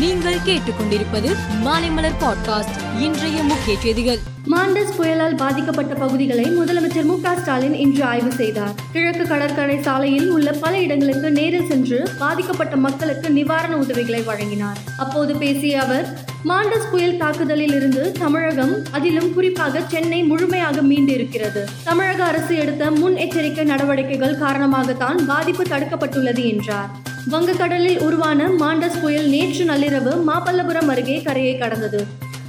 நீங்கள் கேட்டுக்கொண்டிருப்பது மாலைமலர் பாட்காஸ்ட் இன்றைய முக்கிய செய்திகள். மாண்டஸ் புயலால் பாதிக்கப்பட்ட பகுதிகளை முதலமைச்சர் மு ஸ்டாலின் இன்று ஆய்வு செய்தார். கிழக்கு கடற்கரை சாலையில் உள்ள பல இடங்களுக்கு நேரில் சென்று பாதிக்கப்பட்ட மக்களுக்கு நிவாரண உதவிகளை வழங்கினார். அப்போது பேசிய அவர் மாண்டஸ் புயல் தாக்குதலில் இருந்து தமிழகம் அதிலும் குறிப்பாக சென்னை முழுமையாக மீண்டு இருக்கிறது தமிழக அரசு எடுத்த முன் எச்சரிக்கை நடவடிக்கைகள் காரணமாகத்தான் பாதிப்பு தடுக்கப்பட்டுள்ளது என்றார். வங்கக்கடலில் உருவான மாண்டஸ் புயல் நேற்று நள்ளிரவு மாமல்லபுரம் அருகே கரையை கடந்தது.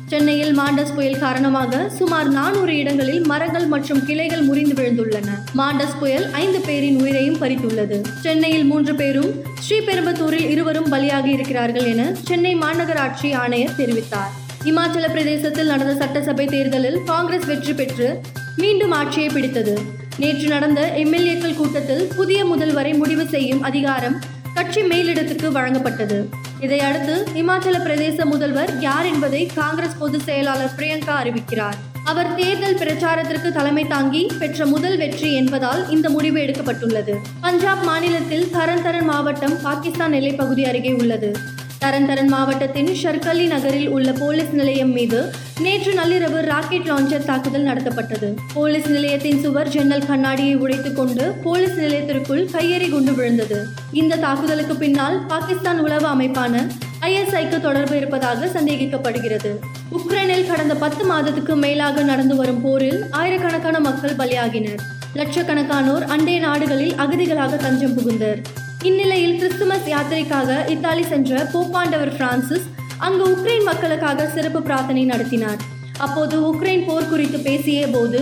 சென்னையில் மாண்டஸ் புயல் காரணமாக சுமார் நானூறு இடங்களில் மரங்கள் மற்றும் கிளைகள் முறிந்து விழுந்துள்ளன. மாண்டஸ் புயல் ஐந்து பேரின் உயிரையும் பறித்துள்ளது. சென்னையில் மூன்று பேரும் ஸ்ரீபெரும்பத்தூரில் இருவரும் பலியாகி இருக்கிறார்கள் என சென்னை மாநகராட்சி ஆணையர் தெரிவித்தார். இமாச்சல பிரதேசத்தில் நடந்த சட்டசபை தேர்தலில் காங்கிரஸ் வெற்றி பெற்று மீண்டும் ஆட்சியை பிடித்தது. நேற்று நடந்த எம்எல்ஏக்கள் கூட்டத்தில் புதிய முதல்வரை முடிவு செய்யும் அதிகாரம் கட்சி மேலிடத்துக்கு வழங்கப்பட்டது. இதையடுத்து இமாச்சல பிரதேச முதல்வர் யார் என்பதை காங்கிரஸ் பொதுச் செயலாளர் பிரியங்கா அறிவிக்கிறார். அவர் தேர்தல் பிரச்சாரத்திற்கு தலைமை தாங்கி பெற்ற முதல் வெற்றி என்பதால் இந்த முடிவு எடுக்கப்பட்டுள்ளது. பஞ்சாப் மாநிலத்தில் தரன் தரன் மாவட்டம் பாகிஸ்தான் எல்லைப்பகுதி அருகே உள்ளது. தரன் தரன் மாவட்டத்தின் ஷர்கலி நகரில் உள்ள போலீஸ் நிலையம் மீது நேற்று நள்ளிரவு ராக்கெட் லாஞ்சர் தாக்குதல் நடத்தப்பட்டது. போலீஸ் நிலையத்தின் சுவர் ஜன்னல் கண்ணாடியை உடைத்துக் கொண்டு போலீஸ் நிலையத்திற்குள் கையெறி குண்டு விழுந்தது. இந்த தாக்குதலுக்கு பின்னால் பாகிஸ்தான் உளவு அமைப்பான ஐஎஸ்ஐக்கு தொடர்பு இருப்பதாக சந்தேகிக்கப்படுகிறது. உக்ரைனில் கடந்த பத்து மாதத்துக்கு மேலாக நடந்து வரும் போரில் ஆயிரக்கணக்கான மக்கள் பலியாகினர். லட்சக்கணக்கானோர் அண்டை நாடுகளில் அகதிகளாக தஞ்சம் புகுந்தர் இந்நிலையில் கிறிஸ்துமஸ் யாத்திரைக்காக இத்தாலி சென்ற போப்பாண்டவர் பிரான்சிஸ் அங்கு உக்ரைன் மக்களுக்காக சிறப்பு பிரார்த்தனை நடத்தினார். அப்போது உக்ரைன் போர் குறித்து பேசிய போது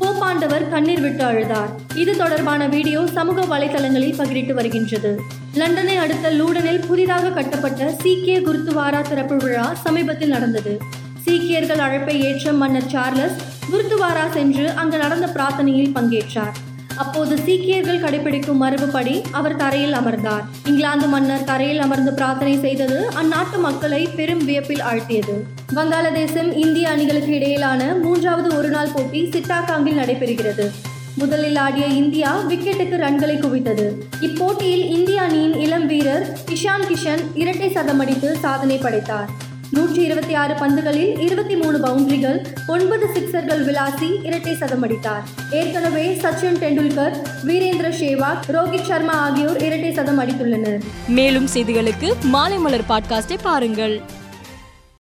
போப்பாண்டவர் கண்ணீர் விட்டு அழுதார். இது தொடர்பான வீடியோ சமூக வலைதளங்களில் பகிரிட்டு வருகின்றது. லண்டனை அடுத்த லூடனில் புதிதாக கட்டப்பட்ட சீக்கிய குருத்துவாரா திறப்பு விழா சமீபத்தில் நடந்தது. சீக்கியர்கள் அழைப்பை ஏற்ற மன்னர் சார்லஸ் குருத்துவாரா சென்று அங்கு நடந்த பிரார்த்தனையில் பங்கேற்றார். அப்போது சீக்கியர்கள் கடைபிடிக்கும் மரபுப்படி அவர் தரையில் அமர்ந்தார். இங்கிலாந்து மன்னர் தரையில் அமர்ந்து பிரார்த்தனை செய்தது அந்நாட்டு மக்களை பெரும் வியப்பில் ஆழ்த்தியது. வங்காளதேசம் இந்திய அணிகளுக்கு இடையிலான மூன்றாவது ஒருநாள் போட்டி சிட்டாகாங்கில் நடைபெறுகிறது. முதலில் ஆடிய இந்தியா விக்கெட்டுக்கு ரன்களை குவித்தது. இப்போட்டியில் இந்திய அணியின் இளம் வீரர் இஷான் கிஷன் இரட்டை சதமடித்து சாதனை படைத்தார். நூற்றி இருபத்தி ஆறு பந்துகளில் இருபத்தி மூணு பவுண்டரிகள் ஒன்பது சிக்சர்கள் விளாசி இரட்டை சதம் அடித்தார். ஏற்கனவே சச்சின் டெண்டுல்கர் வீரேந்திர சேவாக் ரோஹித் சர்மா ஆகியோர் இரட்டை சதம் அடித்துள்ளனர். மேலும் செய்திகளுக்கு மாலை மலர் பாட்காஸ்டை பாருங்கள்.